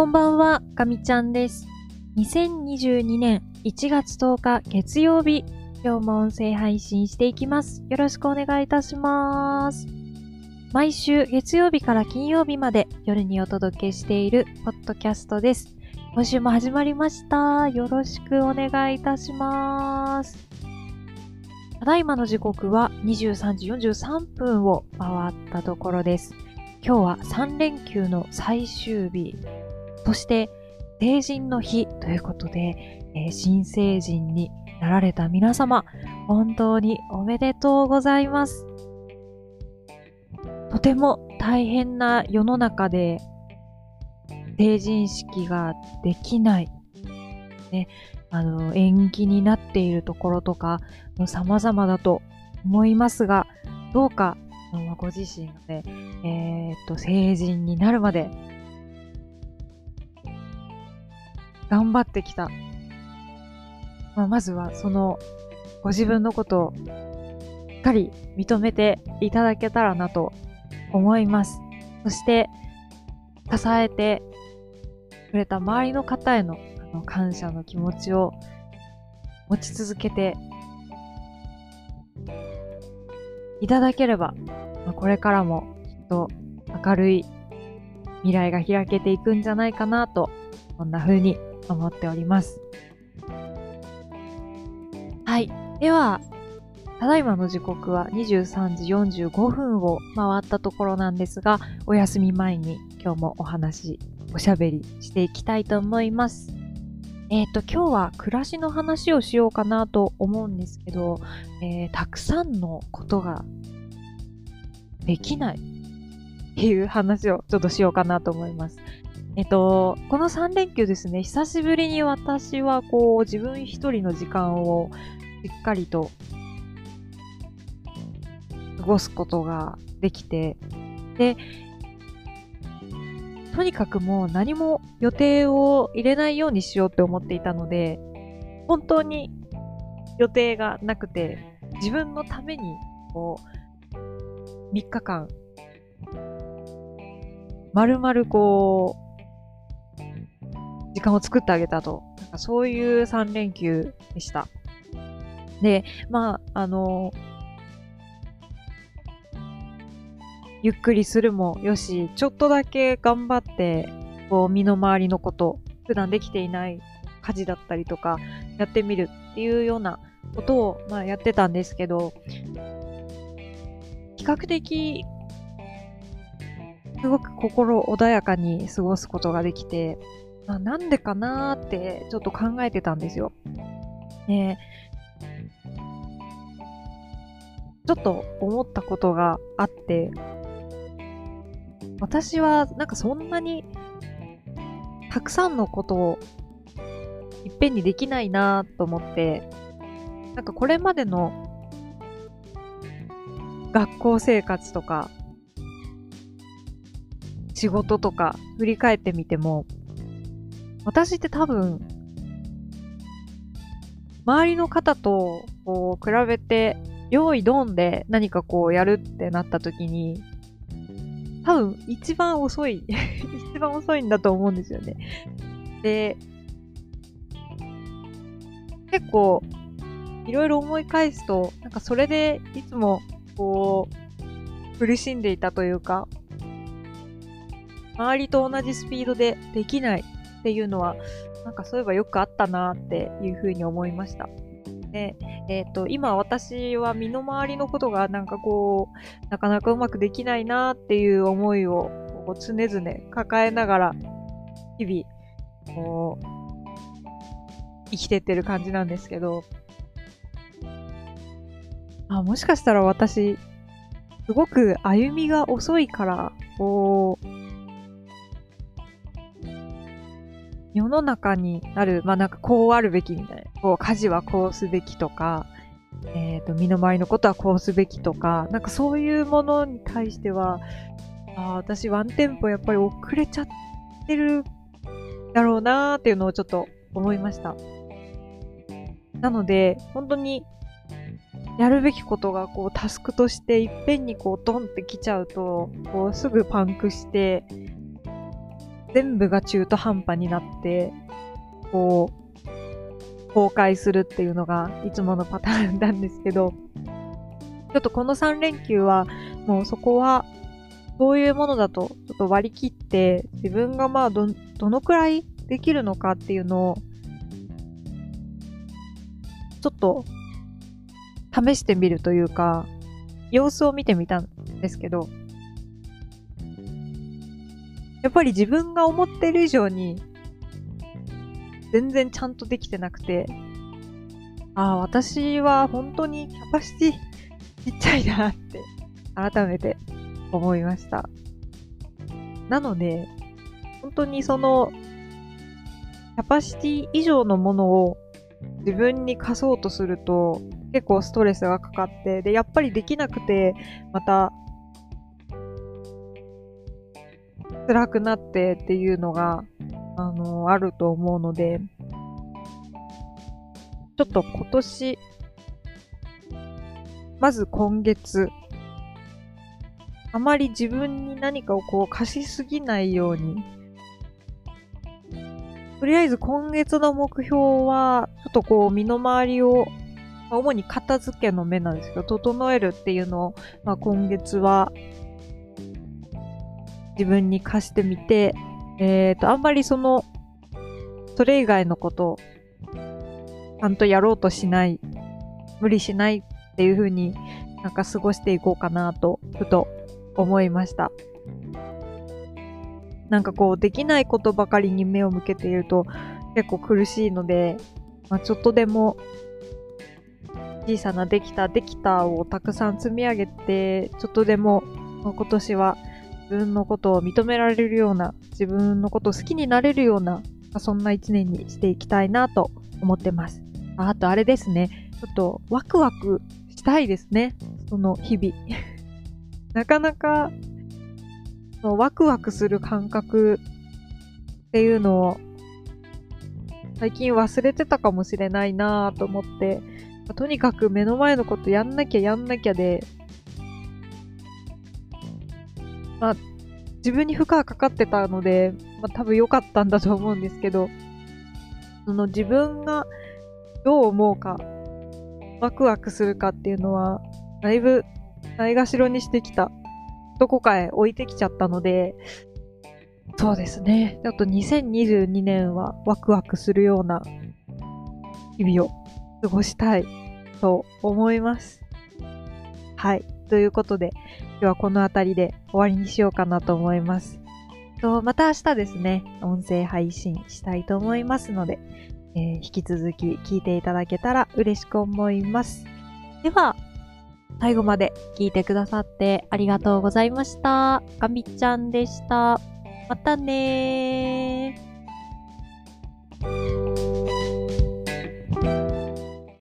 こんばんは、かみちゃんです。2022年1月10日月曜日、今日も音声配信していきます。よろしくお願いいたします。毎週月曜日から金曜日まで夜にお届けしているポッドキャストです。今週も始まりました。よろしくお願いいたします。ただいまの時刻は23時43分を回ったところです。今日は3連休の最終日、そして成人の日ということで、えー新成人になられた皆様、本当におめでとうございます。とても大変な世の中で、成人式ができない、ね、あの、延期になっているところとか、様々だと思いますが、どうか、ご自身がね、えーっと、成人になるまで、頑張ってきた。まあ、まずは、その、ご自分のことを、しっかり認めていただけたらなと思います。そして、支えてくれた周りの方へのあの感謝の気持ちを持ち続けていただければ、まあこれからもきっと明るい未来が開けていくんじゃないかなと、こんな風に思っております。はい。では、ただいまの時刻は23時45分を回ったところなんですが、お休み前に今日もお話、おしゃべりしていきたいと思います。えっ、と、今日は暮らしの話をしようかなと思うんですけど、えーたくさんのことができないっていう話をちょっとしようかなと思います。えっと、この3連休ですね、久しぶりに私はこう自分一人の時間をしっかりと過ごすことができて、で、とにかくもう何も予定を入れないようにしようって思っていたので、本当に予定がなくて、自分のために、こう、3日間、まるまるこう、時間を作ってあげたと。なんかそういう3連休でした。で、まあ、あの、ゆっくりするもよし、ちょっとだけ頑張って、こう、身の回りのこと、普段できていない家事だったりとか、やってみるっていうようなことを、まあ、やってたんですけど、比較的、すごく心穏やかに過ごすことができて、まあ、なんでかなーってちょっと考えてたんですよ。で、ちょっと思ったことがあって、私はなんかそんなにたくさんのことをいっぺんにできないなと思って、なんかこれまでの学校生活とか仕事とか振り返ってみても、私って多分周りの方とこう比べて用意ドンで何かこうやるってなった時に多分一番遅い 一番遅いんだと思うんですよね。で、結構いろいろ思い返すとなんかそれでいつもこう苦しんでいたというか周りと同じスピードでできないっていうのはなんかそういえばよくあったなっていうふうに思いました。で、えっ、と、今私は身の回りのことがなんかこう、なかなかうまくできないなっていう思いを常々抱えながら、日々、こう、生きてってる感じなんですけど、あ、もしかしたら私、すごく歩みが遅いから、こう、世の中にある、まあなんかこうあるべきみたいな、こう家事はこうすべきとか、えっ、と、身の回りのことはこうすべきとか、なんかそういうものに対しては、あー私ワンテンポやっぱり遅れちゃってるだろうなーっていうのをちょっと思いました。なので、本当に、やるべきことがこうタスクとしていっぺんにこうドンってきちゃうと、こうすぐパンクして、全部が中途半端になって、こう、崩壊するっていうのがいつものパターンなんですけど、ちょっとこの3連休は、もうそこは、そういうものだと、ちょっと割り切って、自分がまあど、どのくらいできるのかっていうのを、ちょっと、試してみるというか、様子を見てみたんですけど、やっぱり自分が思ってる以上に、全然ちゃんとできてなくて、ああ、私は本当にキャパシティ ちっちゃいなって改めて思いました。なので、本当にその、キャパシティ以上のものを自分に課そうとすると結構ストレスがかかって、で、やっぱりできなくて、また、辛くなってっていうのが、あの、あると思うので、ちょっと今年、まず今月、あまり自分に何かをこう貸しすぎないように、とりあえず今月の目標は、ちょっとこう身の回りを、主に片付けの目なんですけど、整えるっていうのを、まあ、今月は自分に貸してみて、えっ、ー、と、あんまりその、それ以外のことをちゃんとやろうとしない、無理しないっていう風になんか過ごしていこうかなと、ふと思いました。なんかこう、できないことばかりに目を向けていると結構苦しいので、まあ、ちょっとでも小さなできたできたをたくさん積み上げて、ちょっとでも今年は分のことを認められるような、自分のことを好きになれるような、そんな一年にしていきたいなと思ってます。あとあれですね、ちょっとワクワクしたいですね。その日々。なかなか、ワクワクする感覚っていうのを最近忘れてたかもしれないなぁと思って、とにかく目の前のことやんなきゃやんなきゃで、自分に負荷がかかってたので、まあ多分良かったんだと思うんですけど、その自分がどう思うかワクワクするかっていうのは、だいぶないがしろにしてきた。どこかへ置いてきちゃったので、そうですね。あと2022年はワクワクするような日々を過ごしたいと思います。はい。ということで、今日はこの辺りで終わりにしようかなと思います。とまた明日ですね、音声配信したいと思いますので、えー、引き続き聞いていただけたら嬉しく思います。では、最後まで聞いてくださってありがとうございました。ガミちゃんでした。またねー。